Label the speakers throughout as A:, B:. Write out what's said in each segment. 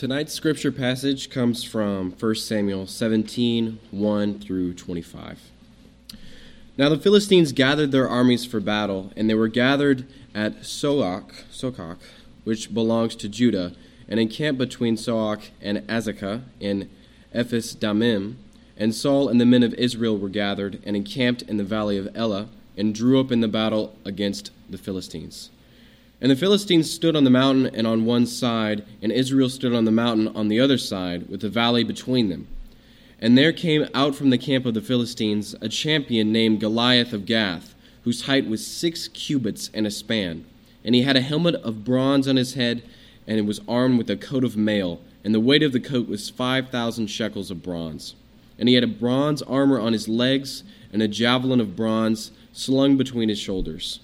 A: Tonight's scripture passage comes from 1 Samuel 17 1 through 25. Now the Philistines gathered their armies for battle, and they were gathered at Soach, Sokach, which belongs to Judah, and encamped between Soach and Azekah in Ephes Damim. And Saul and the men of Israel were gathered and encamped in the valley of Elah, and drew up in the battle against the Philistines. And the Philistines stood on the mountain and on one side, and Israel stood on the mountain on the other side, with the valley between them. And there came out from the camp of the Philistines a champion named Goliath of Gath, whose height was six cubits and a span. And he had a helmet of bronze on his head, and it was armed with a coat of mail, and the weight of the coat was five thousand shekels of bronze. And he had a bronze armor on his legs, and a javelin of bronze slung between his shoulders.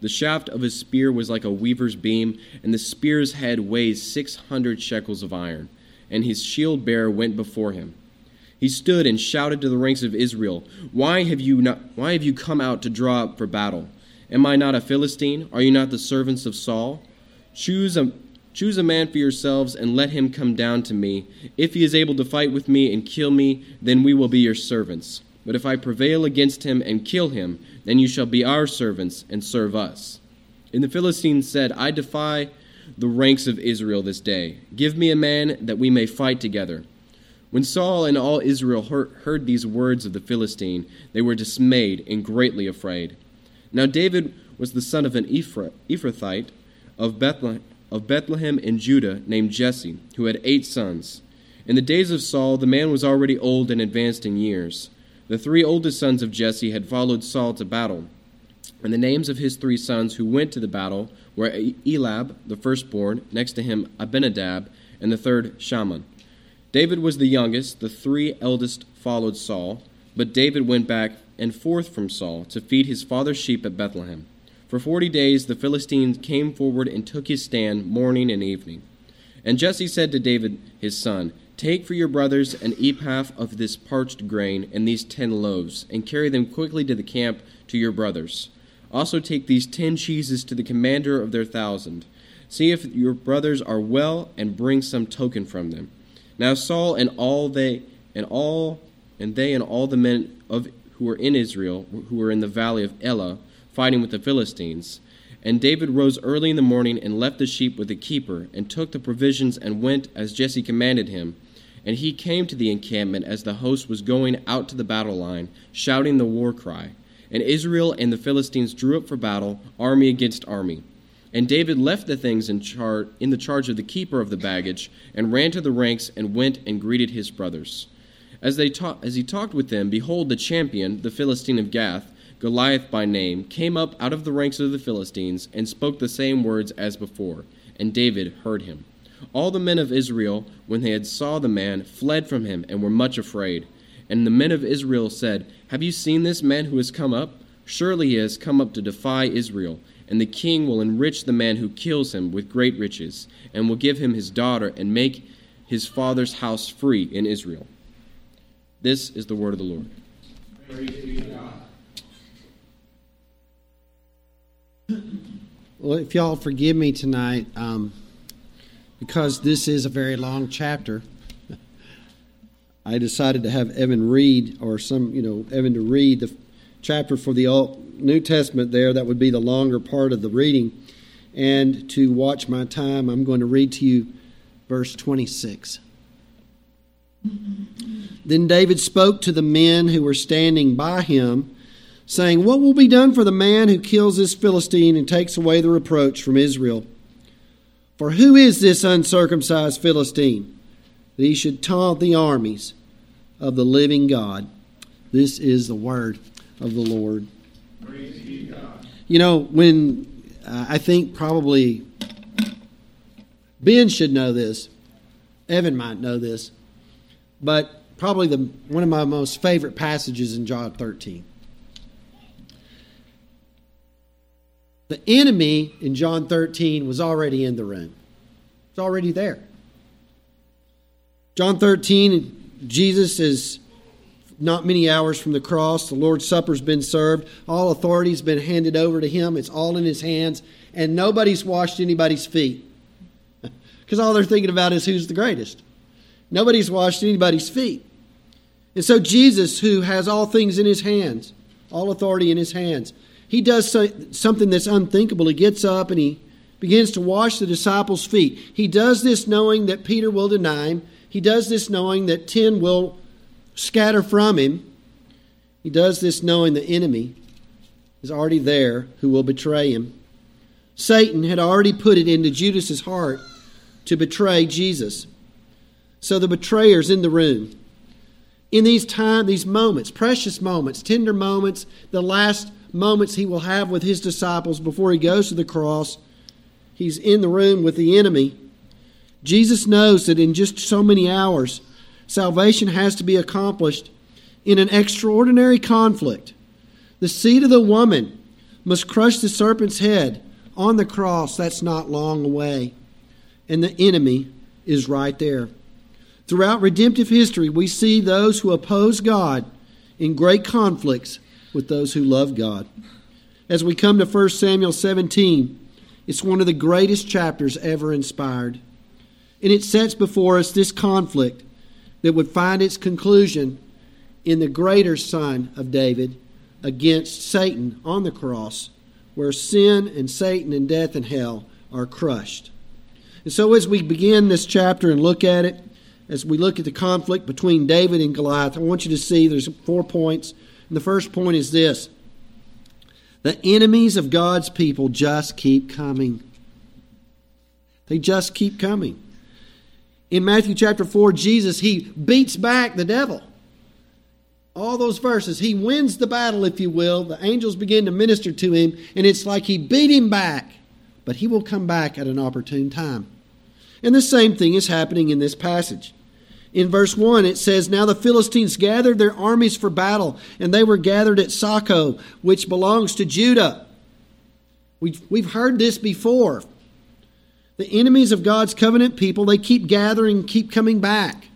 A: The shaft of his spear was like a weaver's beam, and the spear's head weighs six hundred shekels of iron. And his shield bearer went before him. He stood and shouted to the ranks of Israel, Why have you not why have you come out to draw up for battle? Am I not a Philistine? Are you not the servants of Saul? Choose a choose a man for yourselves and let him come down to me. If he is able to fight with me and kill me, then we will be your servants. But if I prevail against him and kill him, then you shall be our servants and serve us. And the Philistines said, I defy the ranks of Israel this day. Give me a man that we may fight together. When Saul and all Israel heard these words of the Philistine, they were dismayed and greatly afraid. Now David was the son of an Ephrathite of Bethlehem, of Bethlehem in Judah named Jesse, who had eight sons. In the days of Saul, the man was already old and advanced in years. The three oldest sons of Jesse had followed Saul to battle. And the names of his three sons who went to the battle were Eliab, the firstborn, next to him Abinadab, and the third Shammah. David was the youngest, the three eldest followed Saul, but David went back and forth from Saul to feed his father's sheep at Bethlehem. For forty days the Philistines came forward and took his stand morning and evening. And Jesse said to David his son, Take for your brothers an ephah of this parched grain and these ten loaves, and carry them quickly to the camp to your brothers. Also take these ten cheeses to the commander of their thousand. See if your brothers are well, and bring some token from them. Now Saul and all they and all and they and all the men of who were in Israel, who were in the valley of Elah, fighting with the Philistines. And David rose early in the morning and left the sheep with the keeper, and took the provisions and went as Jesse commanded him. And he came to the encampment as the host was going out to the battle line, shouting the war cry. And Israel and the Philistines drew up for battle, army against army. And David left the things in, char- in the charge of the keeper of the baggage, and ran to the ranks, and went and greeted his brothers. As, they ta- as he talked with them, behold, the champion, the Philistine of Gath, Goliath by name, came up out of the ranks of the Philistines, and spoke the same words as before. And David heard him. All the men of Israel, when they had saw the man, fled from him and were much afraid. And the men of Israel said, Have you seen this man who has come up? Surely he has come up to defy Israel. And the king will enrich the man who kills him with great riches, and will give him his daughter, and make his father's house free in Israel. This is the word of the Lord.
B: Well, if y'all forgive me tonight, um, because this is a very long chapter, I decided to have Evan read, or some, you know, Evan to read the chapter for the Old, New Testament there. That would be the longer part of the reading. And to watch my time, I'm going to read to you verse 26. Then David spoke to the men who were standing by him, saying, What will be done for the man who kills this Philistine and takes away the reproach from Israel? For who is this uncircumcised Philistine that he should taunt the armies of the living God? This is the word of the Lord. You know, when uh, I think probably Ben should know this, Evan might know this, but probably the one of my most favorite passages in John 13. The enemy in John 13 was already in the room. It's already there. John 13, Jesus is not many hours from the cross. The Lord's Supper's been served. All authority's been handed over to him. It's all in his hands. And nobody's washed anybody's feet. because all they're thinking about is who's the greatest. Nobody's washed anybody's feet. And so Jesus, who has all things in his hands, all authority in his hands, he does something that's unthinkable. He gets up and he begins to wash the disciples' feet. He does this knowing that Peter will deny him. He does this knowing that 10 will scatter from him. He does this knowing the enemy is already there who will betray him. Satan had already put it into Judas's heart to betray Jesus. So the betrayer's in the room. In these time, these moments, precious moments, tender moments, the last moments he will have with his disciples before he goes to the cross, he's in the room with the enemy. Jesus knows that in just so many hours, salvation has to be accomplished in an extraordinary conflict. The seed of the woman must crush the serpent's head on the cross. That's not long away. And the enemy is right there. Throughout redemptive history, we see those who oppose God in great conflicts with those who love God. As we come to 1 Samuel 17, it's one of the greatest chapters ever inspired. And it sets before us this conflict that would find its conclusion in the greater Son of David against Satan on the cross, where sin and Satan and death and hell are crushed. And so, as we begin this chapter and look at it, as we look at the conflict between David and Goliath, I want you to see there's four points. And the first point is this the enemies of God's people just keep coming. They just keep coming. In Matthew chapter 4, Jesus, he beats back the devil all those verses. He wins the battle, if you will. The angels begin to minister to him, and it's like he beat him back, but he will come back at an opportune time. And the same thing is happening in this passage. In verse 1, it says, Now the Philistines gathered their armies for battle, and they were gathered at Socoh, which belongs to Judah. We've, we've heard this before. The enemies of God's covenant people, they keep gathering, keep coming back.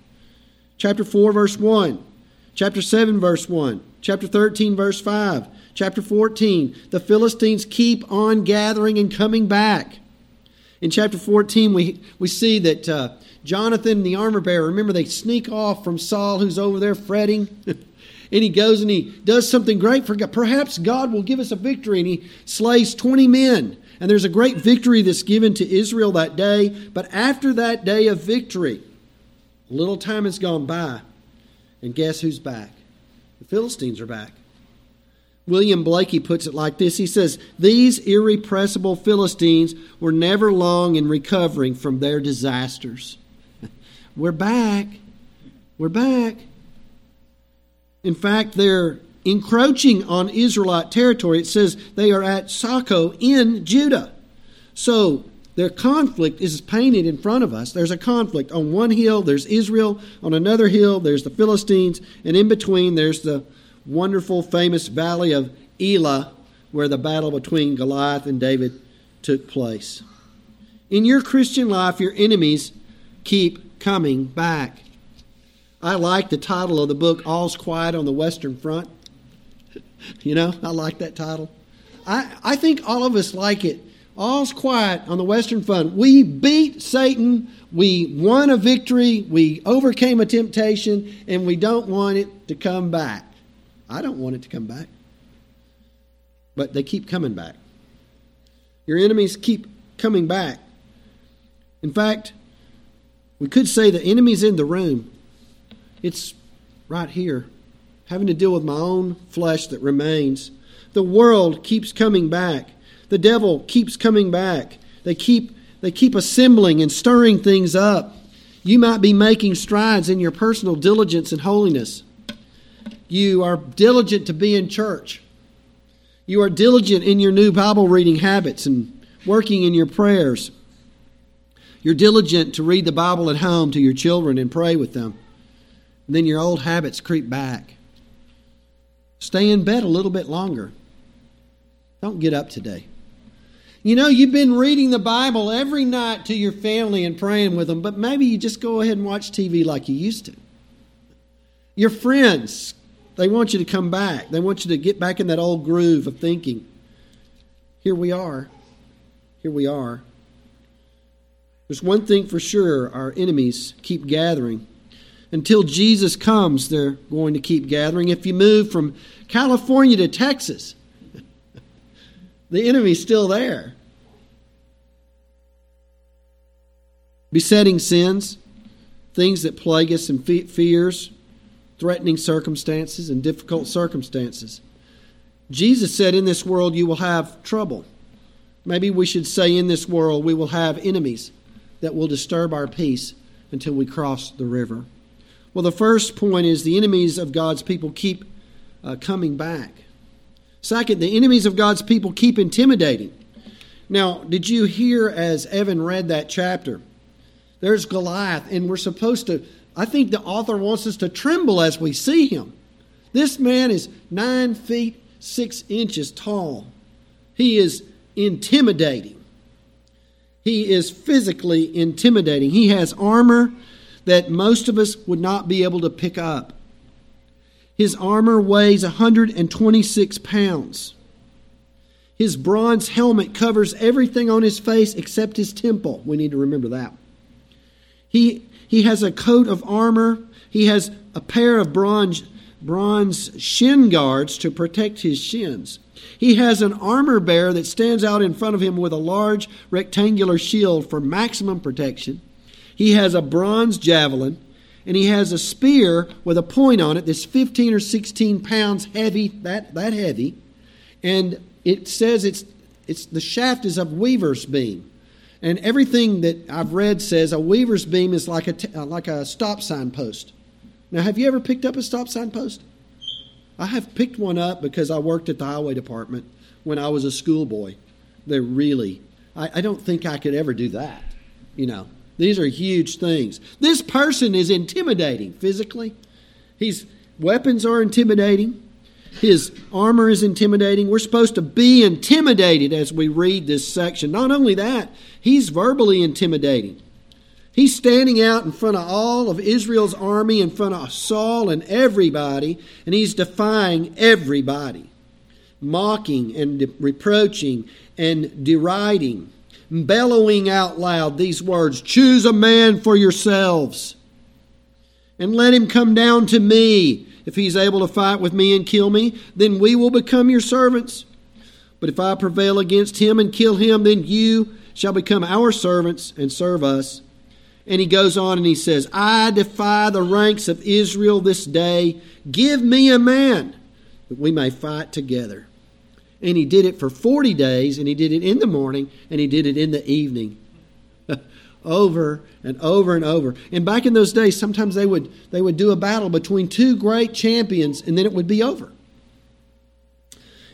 B: Chapter 4, verse 1. Chapter 7, verse 1. Chapter 13, verse 5. Chapter 14, the Philistines keep on gathering and coming back. In chapter 14, we, we see that uh, Jonathan, the armor bearer, remember they sneak off from Saul, who's over there fretting. and he goes and he does something great for God. Perhaps God will give us a victory. And he slays 20 men. And there's a great victory that's given to Israel that day. But after that day of victory, a little time has gone by. And guess who's back? The Philistines are back. William Blaikie puts it like this He says, These irrepressible Philistines were never long in recovering from their disasters. We're back. We're back. In fact, they're encroaching on Israelite territory. It says they are at Socoh in Judah. So their conflict is painted in front of us. There's a conflict. On one hill, there's Israel. On another hill, there's the Philistines. And in between, there's the wonderful, famous valley of Elah, where the battle between Goliath and David took place. In your Christian life, your enemies keep coming back. I like the title of the book, All's Quiet on the Western Front. you know, I like that title. I, I think all of us like it All's quiet on the Western Front. We beat Satan. We won a victory. We overcame a temptation, and we don't want it to come back. I don't want it to come back. But they keep coming back. Your enemies keep coming back. In fact, we could say the enemy's in the room. It's right here, having to deal with my own flesh that remains. The world keeps coming back. The devil keeps coming back. They keep, they keep assembling and stirring things up. You might be making strides in your personal diligence and holiness. You are diligent to be in church. You are diligent in your new Bible reading habits and working in your prayers. You're diligent to read the Bible at home to your children and pray with them. And then your old habits creep back. Stay in bed a little bit longer. Don't get up today. You know, you've been reading the Bible every night to your family and praying with them, but maybe you just go ahead and watch TV like you used to. Your friends, they want you to come back. They want you to get back in that old groove of thinking. Here we are. Here we are. There's one thing for sure our enemies keep gathering. Until Jesus comes, they're going to keep gathering. If you move from California to Texas, the enemy's still there. Besetting sins, things that plague us and fears, threatening circumstances, and difficult circumstances. Jesus said, In this world you will have trouble. Maybe we should say, In this world we will have enemies that will disturb our peace until we cross the river. Well, the first point is the enemies of God's people keep uh, coming back. Second, the enemies of God's people keep intimidating. Now, did you hear as Evan read that chapter? There's Goliath, and we're supposed to, I think the author wants us to tremble as we see him. This man is nine feet six inches tall. He is intimidating. He is physically intimidating. He has armor that most of us would not be able to pick up. His armor weighs 126 pounds. His bronze helmet covers everything on his face except his temple. We need to remember that. He, he has a coat of armor. He has a pair of bronze, bronze shin guards to protect his shins. He has an armor bearer that stands out in front of him with a large rectangular shield for maximum protection. He has a bronze javelin, and he has a spear with a point on it that's 15 or 16 pounds heavy, that, that heavy. And it says it's, it's the shaft is of weaver's beam. And everything that I've read says a weaver's beam is like a, uh, like a stop sign post. Now, have you ever picked up a stop sign post? I have picked one up because I worked at the highway department when I was a schoolboy. They're really, I, I don't think I could ever do that, you know. These are huge things. This person is intimidating physically. His weapons are intimidating. His armor is intimidating. We're supposed to be intimidated as we read this section. Not only that, he's verbally intimidating. He's standing out in front of all of Israel's army, in front of Saul and everybody, and he's defying everybody, mocking and reproaching and deriding bellowing out loud these words Choose a man for yourselves, and let him come down to me. If he's able to fight with me and kill me, then we will become your servants. But if I prevail against him and kill him, then you shall become our servants and serve us. And he goes on and he says, I defy the ranks of Israel this day. Give me a man that we may fight together. And he did it for 40 days, and he did it in the morning, and he did it in the evening. over and over and over. And back in those days, sometimes they would, they would do a battle between two great champions, and then it would be over.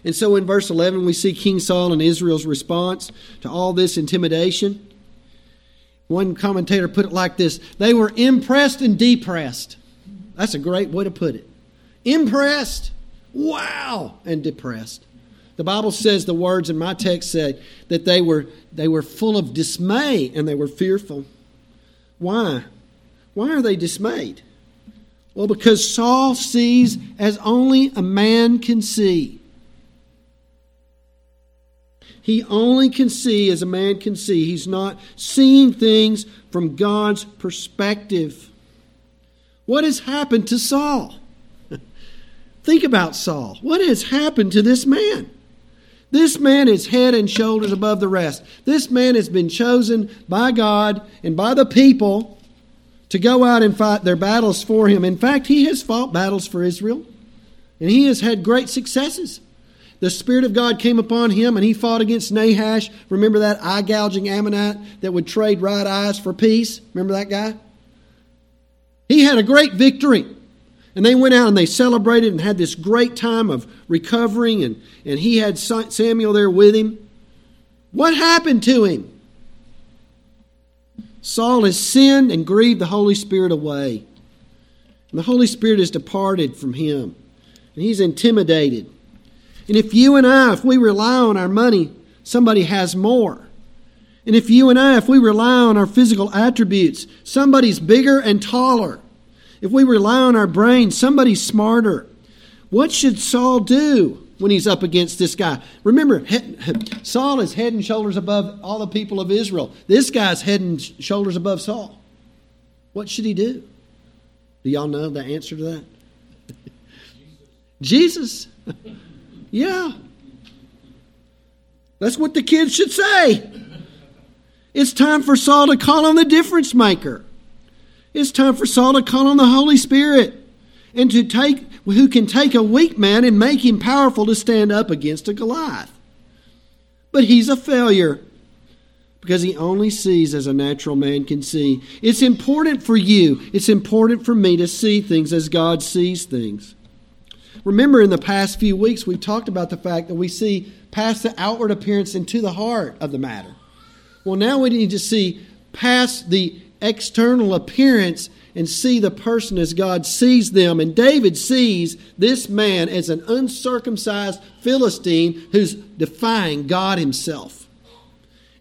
B: And so in verse 11, we see King Saul and Israel's response to all this intimidation. One commentator put it like this they were impressed and depressed. That's a great way to put it. Impressed, wow, and depressed. The Bible says the words in my text said that they were, they were full of dismay and they were fearful. Why? Why are they dismayed? Well, because Saul sees as only a man can see. He only can see as a man can see. He's not seeing things from God's perspective. What has happened to Saul? Think about Saul. What has happened to this man? This man is head and shoulders above the rest. This man has been chosen by God and by the people to go out and fight their battles for him. In fact, he has fought battles for Israel, and he has had great successes. The Spirit of God came upon him, and he fought against Nahash. Remember that eye gouging Ammonite that would trade right eyes for peace? Remember that guy? He had a great victory. And they went out and they celebrated and had this great time of recovering, and, and he had Samuel there with him. What happened to him? Saul has sinned and grieved the Holy Spirit away. And the Holy Spirit has departed from him. And he's intimidated. And if you and I, if we rely on our money, somebody has more. And if you and I, if we rely on our physical attributes, somebody's bigger and taller. If we rely on our brain, somebody's smarter. What should Saul do? when he's up against this guy. Remember, Saul is head and shoulders above all the people of Israel. This guy's head and shoulders above Saul. What should he do? Do y'all know the answer to that? Jesus. yeah. That's what the kids should say. It's time for Saul to call on the difference maker. It's time for Saul to call on the Holy Spirit and to take who can take a weak man and make him powerful to stand up against a Goliath. But he's a failure because he only sees as a natural man can see. It's important for you, it's important for me to see things as God sees things. Remember, in the past few weeks, we've talked about the fact that we see past the outward appearance into the heart of the matter. Well, now we need to see past the external appearance and see the person as God sees them. And David sees this man as an uncircumcised Philistine who's defying God himself.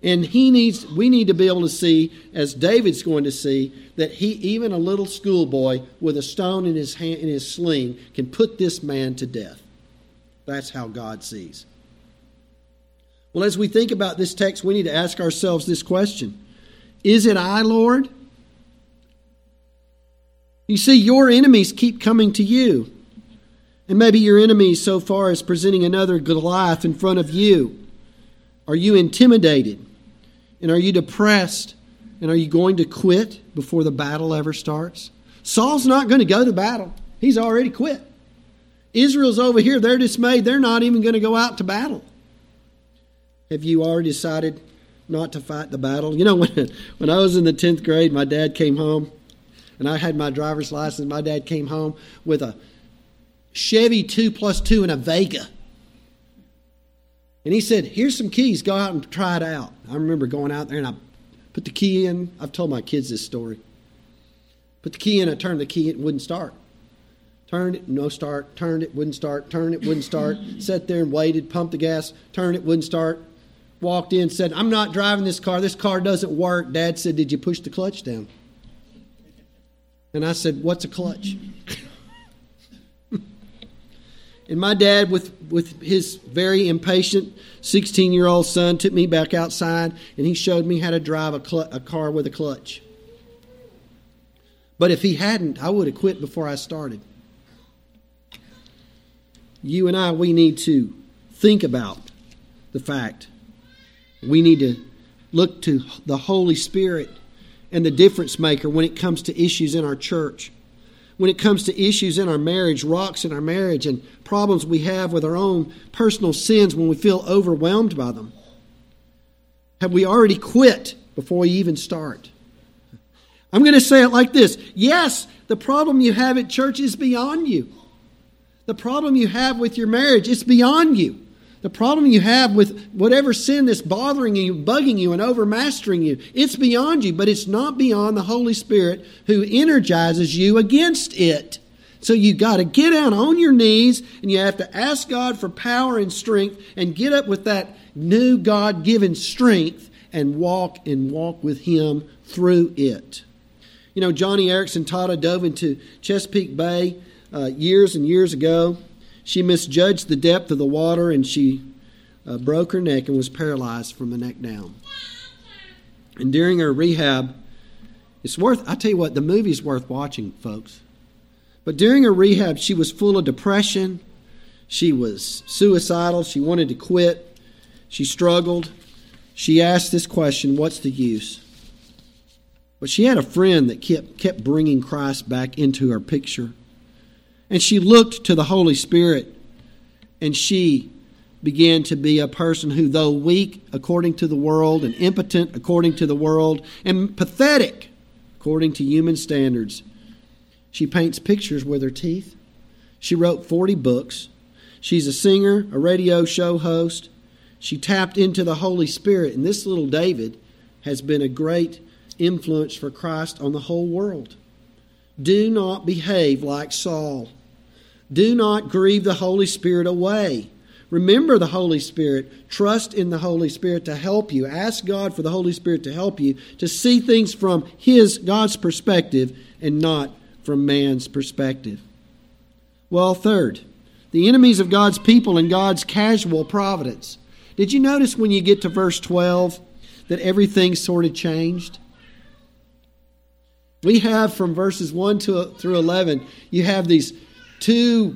B: And he needs we need to be able to see, as David's going to see, that he even a little schoolboy with a stone in his hand in his sling can put this man to death. That's how God sees. Well, as we think about this text, we need to ask ourselves this question Is it I, Lord? You see, your enemies keep coming to you. And maybe your enemies, so far as presenting another Goliath in front of you. Are you intimidated? And are you depressed? And are you going to quit before the battle ever starts? Saul's not going to go to battle, he's already quit. Israel's over here, they're dismayed, they're not even going to go out to battle. Have you already decided not to fight the battle? You know, when, when I was in the 10th grade, my dad came home and I had my driver's license. My dad came home with a Chevy 2 plus 2 and a Vega. And he said, Here's some keys. Go out and try it out. I remember going out there and I put the key in. I've told my kids this story. Put the key in, I turned the key, it wouldn't start. Turned it, no start. Turned it, wouldn't start. Turned it, wouldn't start. Sat there and waited, pumped the gas, turned it, wouldn't start. Walked in, said, I'm not driving this car. This car doesn't work. Dad said, Did you push the clutch down? And I said, What's a clutch? and my dad, with, with his very impatient 16 year old son, took me back outside and he showed me how to drive a, cl- a car with a clutch. But if he hadn't, I would have quit before I started. You and I, we need to think about the fact. We need to look to the Holy Spirit and the difference maker when it comes to issues in our church, when it comes to issues in our marriage, rocks in our marriage, and problems we have with our own personal sins when we feel overwhelmed by them? Have we already quit before we even start? I'm going to say it like this Yes, the problem you have at church is beyond you. The problem you have with your marriage is beyond you. The problem you have with whatever sin that's bothering you, bugging you, and overmastering you, it's beyond you, but it's not beyond the Holy Spirit who energizes you against it. So you got to get down on your knees and you have to ask God for power and strength and get up with that new God given strength and walk and walk with Him through it. You know, Joni Eareckson Tada dove into Chesapeake Bay uh, years and years ago. She misjudged the depth of the water and she uh, broke her neck and was paralyzed from the neck down. And during her rehab, it's worth, I tell you what, the movie's worth watching, folks. But during her rehab, she was full of depression. She was suicidal. She wanted to quit. She struggled. She asked this question What's the use? But she had a friend that kept, kept bringing Christ back into her picture. And she looked to the Holy Spirit and she began to be a person who, though weak according to the world, and impotent according to the world, and pathetic according to human standards, she paints pictures with her teeth. She wrote 40 books. She's a singer, a radio show host. She tapped into the Holy Spirit, and this little David has been a great influence for Christ on the whole world. Do not behave like Saul. Do not grieve the Holy Spirit away. Remember the Holy Spirit. Trust in the Holy Spirit to help you. Ask God for the Holy Spirit to help you to see things from His, God's perspective, and not from man's perspective. Well, third, the enemies of God's people and God's casual providence. Did you notice when you get to verse 12 that everything sort of changed? We have from verses 1 to, through 11, you have these two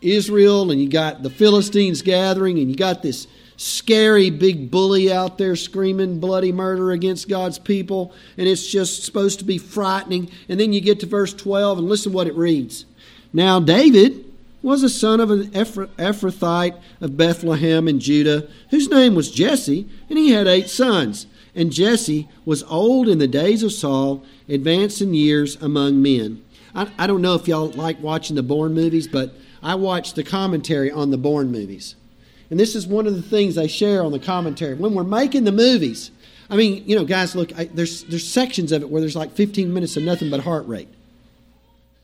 B: Israel, and you got the Philistines gathering, and you got this scary big bully out there screaming bloody murder against God's people, and it's just supposed to be frightening. And then you get to verse 12, and listen what it reads. Now, David was a son of an Ephrathite of Bethlehem in Judah, whose name was Jesse, and he had eight sons. And Jesse was old in the days of Saul, advanced in years among men. I, I don't know if y'all like watching the Bourne movies, but I watch the commentary on the Bourne movies. And this is one of the things I share on the commentary. When we're making the movies, I mean, you know, guys, look, I, there's, there's sections of it where there's like 15 minutes of nothing but heart rate.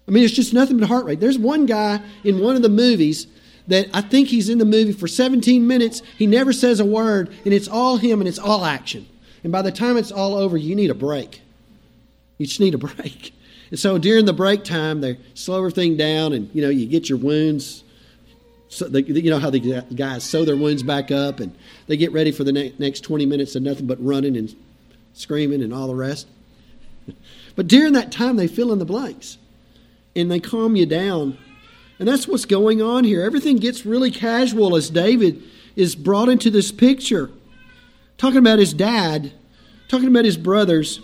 B: I mean, it's just nothing but heart rate. There's one guy in one of the movies that I think he's in the movie for 17 minutes. He never says a word, and it's all him and it's all action. And by the time it's all over, you need a break. You just need a break. And so during the break time, they slow everything down, and you know you get your wounds. So they, you know how the guys sew their wounds back up, and they get ready for the ne- next 20 minutes of nothing but running and screaming and all the rest. But during that time, they fill in the blanks, and they calm you down. And that's what's going on here. Everything gets really casual as David is brought into this picture, talking about his dad, talking about his brothers,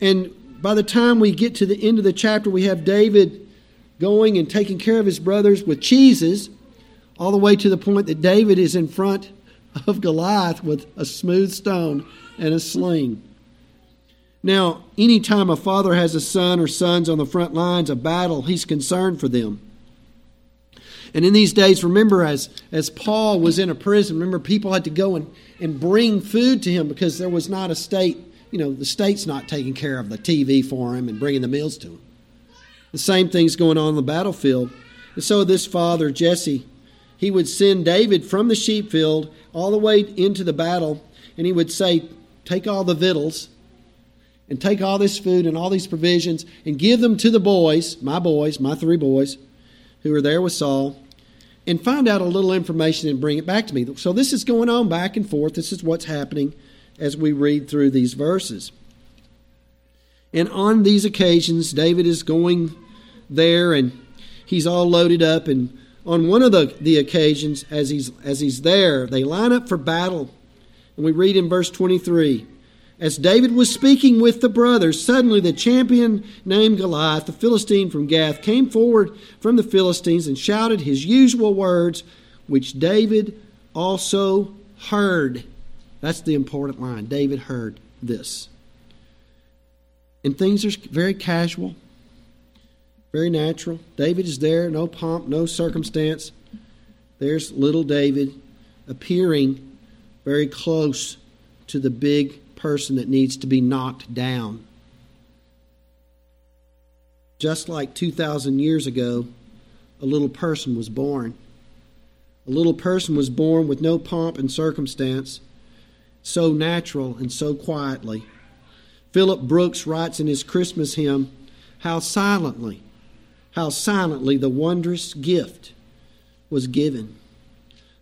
B: and by the time we get to the end of the chapter, we have David going and taking care of his brothers with cheeses, all the way to the point that David is in front of Goliath with a smooth stone and a sling. Now, anytime a father has a son or sons on the front lines of battle, he's concerned for them. And in these days, remember, as, as Paul was in a prison, remember, people had to go and, and bring food to him because there was not a state you know, the state's not taking care of the TV for him and bringing the meals to him. The same thing's going on in the battlefield. And so this father, Jesse, he would send David from the sheep field all the way into the battle, and he would say, Take all the victuals and take all this food and all these provisions and give them to the boys, my boys, my three boys, who are there with Saul, and find out a little information and bring it back to me. So this is going on back and forth. This is what's happening as we read through these verses. And on these occasions, David is going there and he's all loaded up. And on one of the, the occasions, as he's, as he's there, they line up for battle. And we read in verse 23 As David was speaking with the brothers, suddenly the champion named Goliath, the Philistine from Gath, came forward from the Philistines and shouted his usual words, which David also heard. That's the important line. David heard this. And things are very casual, very natural. David is there, no pomp, no circumstance. There's little David appearing very close to the big person that needs to be knocked down. Just like 2,000 years ago, a little person was born. A little person was born with no pomp and circumstance so natural and so quietly. Philip Brooks writes in his Christmas hymn, How silently, how silently the wondrous gift was given.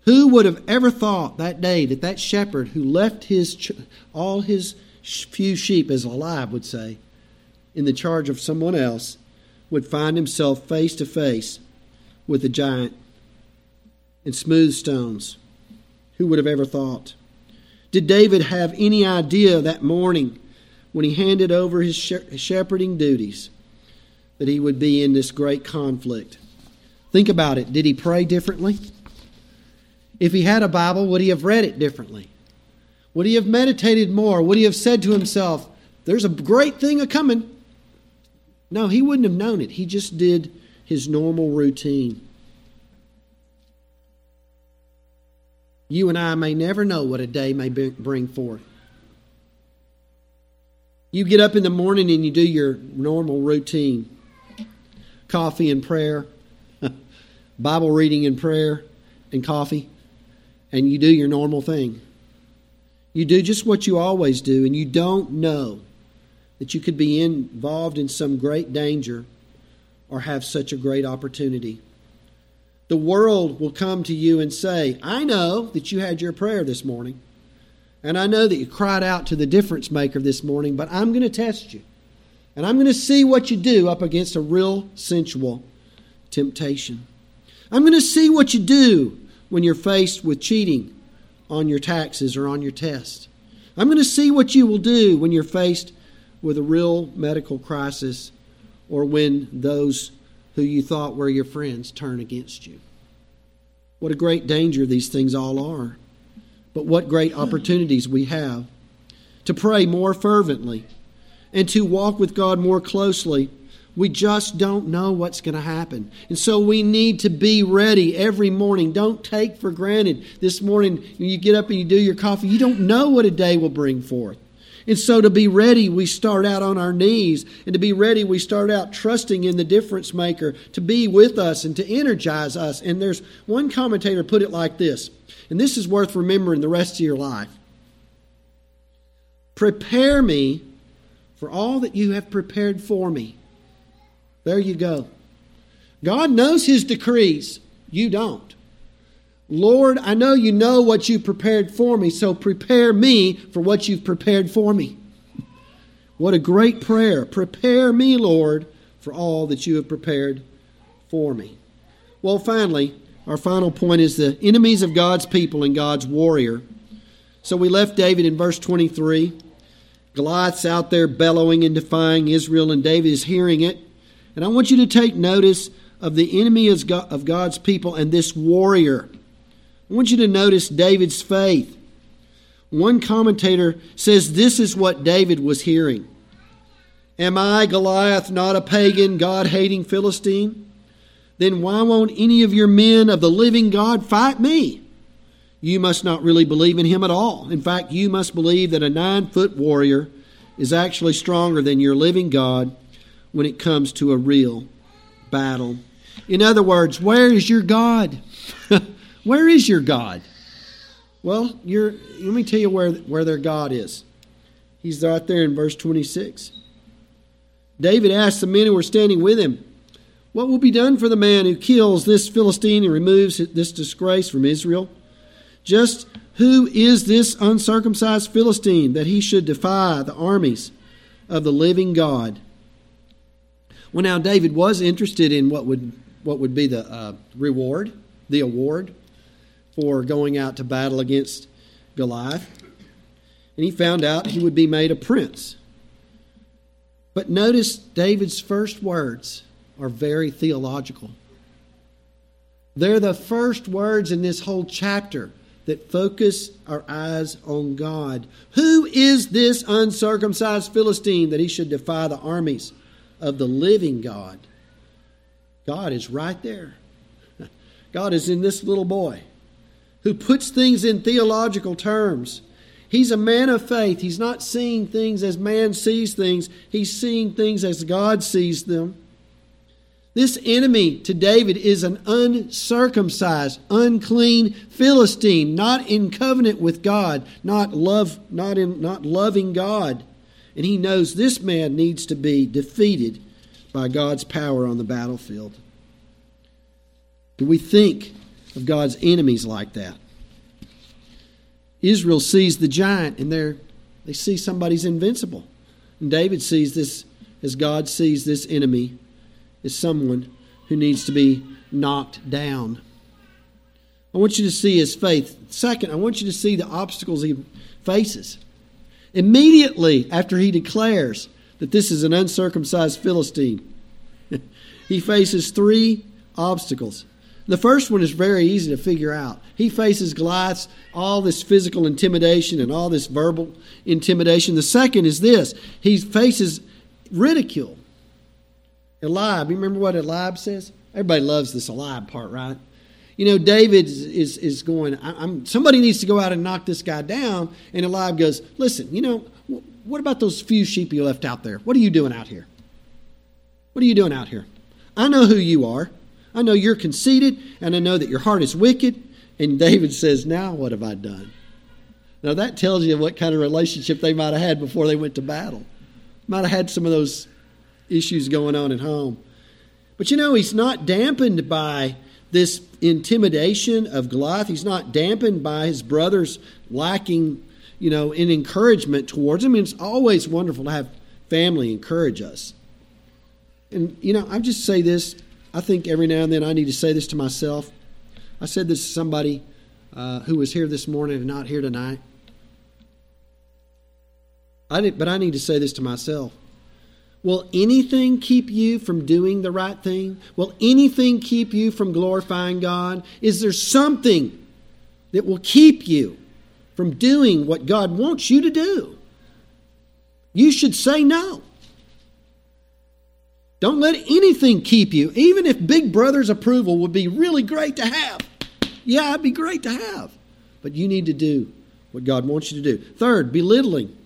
B: Who would have ever thought that day that that shepherd who left his all his few sheep, as Eliab would say, in the charge of someone else, would find himself face to face with a giant in smooth stones? Who would have ever thought? Did David have any idea that morning when he handed over his shepherding duties that he would be in this great conflict? Think about it. Did he pray differently? If he had a Bible, would he have read it differently? Would he have meditated more? Would he have said to himself, There's a great thing a coming? No, he wouldn't have known it. He just did his normal routine. You and I may never know what a day may bring forth. You get up in the morning and you do your normal routine coffee and prayer, Bible reading and prayer and coffee, and you do your normal thing. You do just what you always do, and you don't know that you could be involved in some great danger or have such a great opportunity. The world will come to you and say, I know that you had your prayer this morning, and I know that you cried out to the difference maker this morning, but I'm going to test you. And I'm going to see what you do up against a real sensual temptation. I'm going to see what you do when you're faced with cheating on your taxes or on your test. I'm going to see what you will do when you're faced with a real medical crisis or when those who you thought were your friends turn against you. What a great danger these things all are. But what great opportunities we have to pray more fervently and to walk with God more closely. We just don't know what's going to happen. And so we need to be ready every morning. Don't take for granted this morning when you get up and you do your coffee, you don't know what a day will bring forth. And so to be ready, we start out on our knees. And to be ready, we start out trusting in the difference maker to be with us and to energize us. And there's one commentator put it like this, and this is worth remembering the rest of your life. Prepare me for all that you have prepared for me. There you go. God knows his decrees. You don't. Lord, I know you know what you prepared for me, so prepare me for what you've prepared for me. What a great prayer. Prepare me, Lord, for all that you have prepared for me. Well, finally, our final point is the enemies of God's people and God's warrior. So we left David in verse 23. Goliath's out there bellowing and defying Israel, and David is hearing it. And I want you to take notice of the enemy of God's people and this warrior. I want you to notice David's faith. One commentator says this is what David was hearing Am I, Goliath, not a pagan, God hating Philistine? Then why won't any of your men of the living God fight me? You must not really believe in him at all. In fact, you must believe that a nine foot warrior is actually stronger than your living God when it comes to a real battle. In other words, where is your God? Where is your God? Well, let me tell you where, where their God is. He's right there in verse 26. David asked the men who were standing with him, What will be done for the man who kills this Philistine and removes this disgrace from Israel? Just who is this uncircumcised Philistine that he should defy the armies of the living God? Well, now David was interested in what would what would be the uh, reward, the award for going out to battle against Goliath. And he found out he would be made a prince. But notice David's first words are very theological. They're the first words in this whole chapter that focus our eyes on God. Who is this uncircumcised Philistine that he should defy the armies of the living God? God is right there. God is in this little boy who puts things in theological terms. He's a man of faith. He's not seeing things as man sees things, he's seeing things as God sees them. This enemy to David is an uncircumcised, unclean Philistine, not in covenant with God, not love, not in not loving God. And he knows this man needs to be defeated by God's power on the battlefield. Do we think of God's enemies like that. Israel sees the giant and they they see somebody's invincible. And David sees this as God sees this enemy as someone who needs to be knocked down. I want you to see his faith. Second, I want you to see the obstacles he faces. Immediately after he declares that this is an uncircumcised Philistine, he faces three obstacles. The first one is very easy to figure out. He faces Goliath's all this physical intimidation and all this verbal intimidation. The second is this he faces ridicule. Eliab, you remember what Eliab says? Everybody loves this Eliab part, right? You know, David is, is going, I'm, somebody needs to go out and knock this guy down. And Eliab goes, Listen, you know, what about those few sheep you left out there? What are you doing out here? What are you doing out here? I know who you are. I know you're conceited, and I know that your heart is wicked. And David says, Now what have I done? Now that tells you what kind of relationship they might have had before they went to battle. Might have had some of those issues going on at home. But you know, he's not dampened by this intimidation of Goliath. He's not dampened by his brothers lacking, you know, in encouragement towards him. And it's always wonderful to have family encourage us. And, you know, I just say this. I think every now and then I need to say this to myself. I said this to somebody uh, who was here this morning and not here tonight. I did, but I need to say this to myself. Will anything keep you from doing the right thing? Will anything keep you from glorifying God? Is there something that will keep you from doing what God wants you to do? You should say no. Don't let anything keep you, even if Big Brother's approval would be really great to have. Yeah, it'd be great to have. But you need to do what God wants you to do. Third, belittling.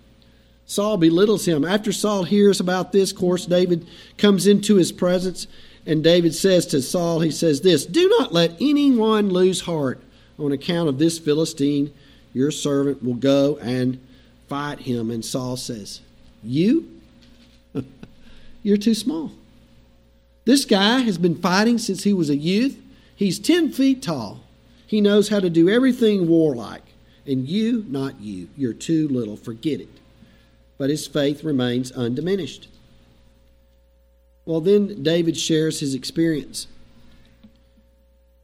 B: Saul belittles him. After Saul hears about this, of course, David comes into his presence, and David says to Saul, he says this Do not let anyone lose heart on account of this Philistine. Your servant will go and fight him. And Saul says, You? You're too small. This guy has been fighting since he was a youth. He's 10 feet tall. He knows how to do everything warlike. And you, not you. You're too little. Forget it but his faith remains undiminished. Well, then David shares his experience.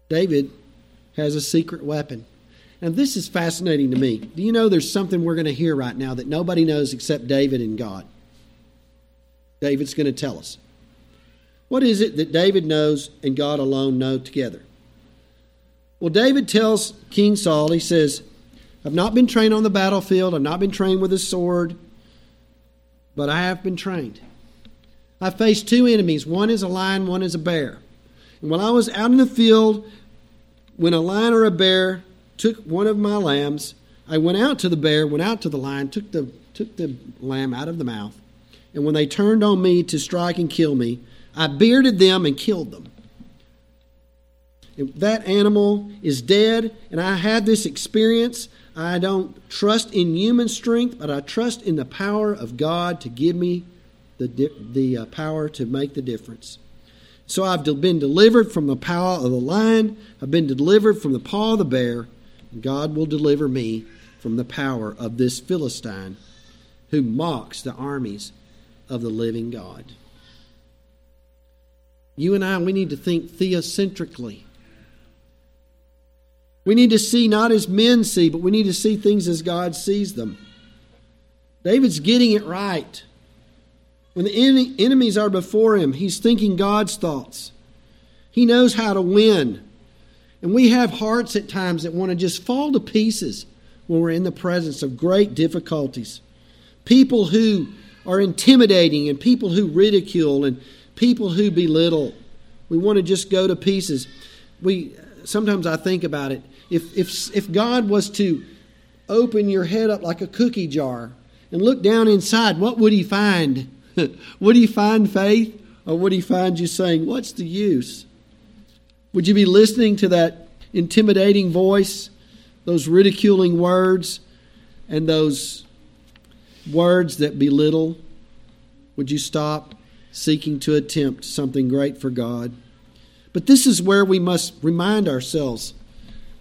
B: David has a secret weapon. And this is fascinating to me. Do you know there's something we're going to hear right now that nobody knows except David and God? David's going to tell us. What is it that David knows and God alone know together? Well, David tells King Saul, he says, I've not been trained on the battlefield, I've not been trained with a sword, but I have been trained. I faced two enemies. One is a lion, one is a bear. And when I was out in the field, when a lion or a bear took one of my lambs, I went out to the bear, went out to the lion, took the, took the lamb out of the mouth. And when they turned on me to strike and kill me, I bearded them and killed them. That animal is dead, and I had this experience I don't trust in human strength, but I trust in the power of God to give me the, the uh, power to make the difference. So I've been delivered from the power of the lion, I've been delivered from the paw of the bear, and God will deliver me from the power of this Philistine who mocks the armies of the living God. You and I, we need to think theocentrically. We need to see not as men see, but we need to see things as God sees them. David's getting it right. When the enemies are before him, he's thinking God's thoughts. He knows how to win. And we have hearts at times that want to just fall to pieces when we're in the presence of great difficulties. People who are intimidating and people who ridicule and people who belittle. We want to just go to pieces. We sometimes I think about it if, if, if God was to open your head up like a cookie jar and look down inside, what would he find? would he find faith? Or would he find you saying, What's the use? Would you be listening to that intimidating voice, those ridiculing words, and those words that belittle? Would you stop seeking to attempt something great for God? But this is where we must remind ourselves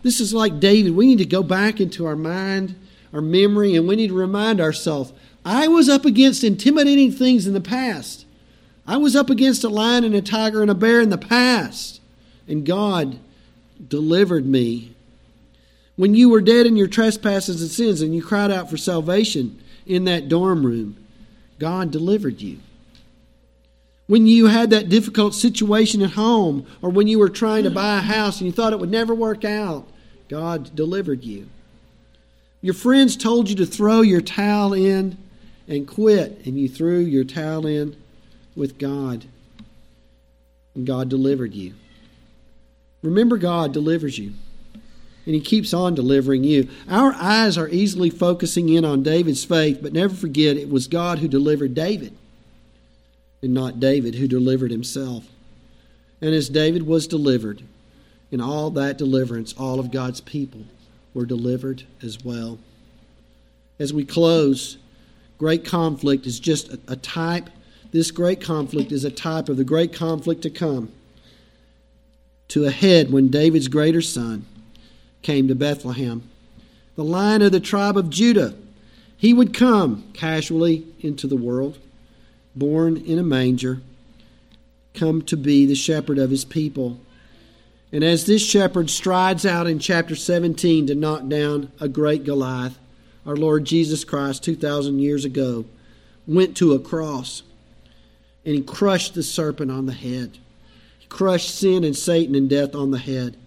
B: this is like David. We need to go back into our mind, our memory, and we need to remind ourselves I was up against intimidating things in the past. I was up against a lion and a tiger and a bear in the past, and God delivered me. When you were dead in your trespasses and sins and you cried out for salvation in that dorm room, God delivered you. When you had that difficult situation at home, or when you were trying to buy a house and you thought it would never work out, God delivered you. Your friends told you to throw your towel in and quit, and you threw your towel in with God. And God delivered you. Remember, God delivers you. And He keeps on delivering you. Our eyes are easily focusing in on David's faith, but never forget it was God who delivered David, and not David who delivered himself. And as David was delivered, in all that deliverance, all of God's people were delivered as well. As we close, great conflict is just a, type, this great conflict is a type of the great conflict to come. to a head when David's greater son came to Bethlehem. The lion of the tribe of Judah, he would come casually into the world, born in a manger, come to be the shepherd of his people. And as this shepherd strides out in chapter 17 to knock down a great Goliath, our Lord Jesus Christ, 2,000 years ago, went to a cross and he crushed the serpent on the head. He crushed sin and Satan and death on the head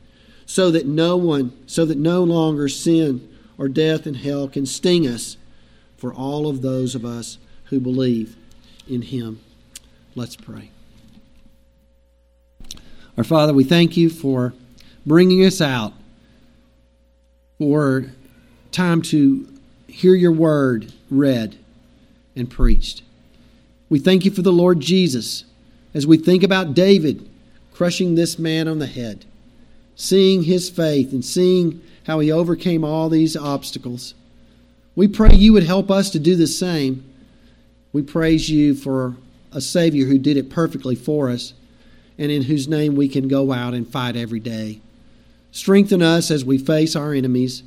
B: so that no one, so that no longer sin or death and hell can sting us for all of those of us who believe in him. Let's pray. Our Father, we thank you for bringing us out for time to hear your word read and preached. We thank you for the Lord Jesus as we think about David crushing this man on the head, seeing his faith and seeing how he overcame all these obstacles. We pray you would help us to do the same. We praise you for a Savior who did it perfectly for us and in whose name we can go out and fight every day. Strengthen us as we face our enemies.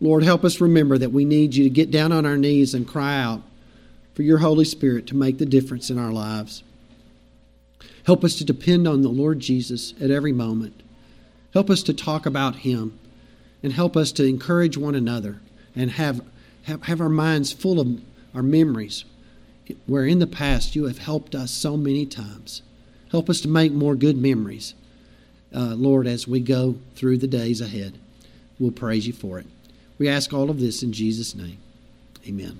B: Lord, help us remember that we need you to get down on our knees and cry out for your Holy Spirit to make the difference in our lives. Help us to depend on the Lord Jesus at every moment. Help us to talk about Him and help us to encourage one another and have, have, have our minds full of our memories where in the past you have helped us so many times. Help us to make more good memories, uh, Lord, as we go through the days ahead. We'll praise you for it. We ask all of this in Jesus' name. Amen.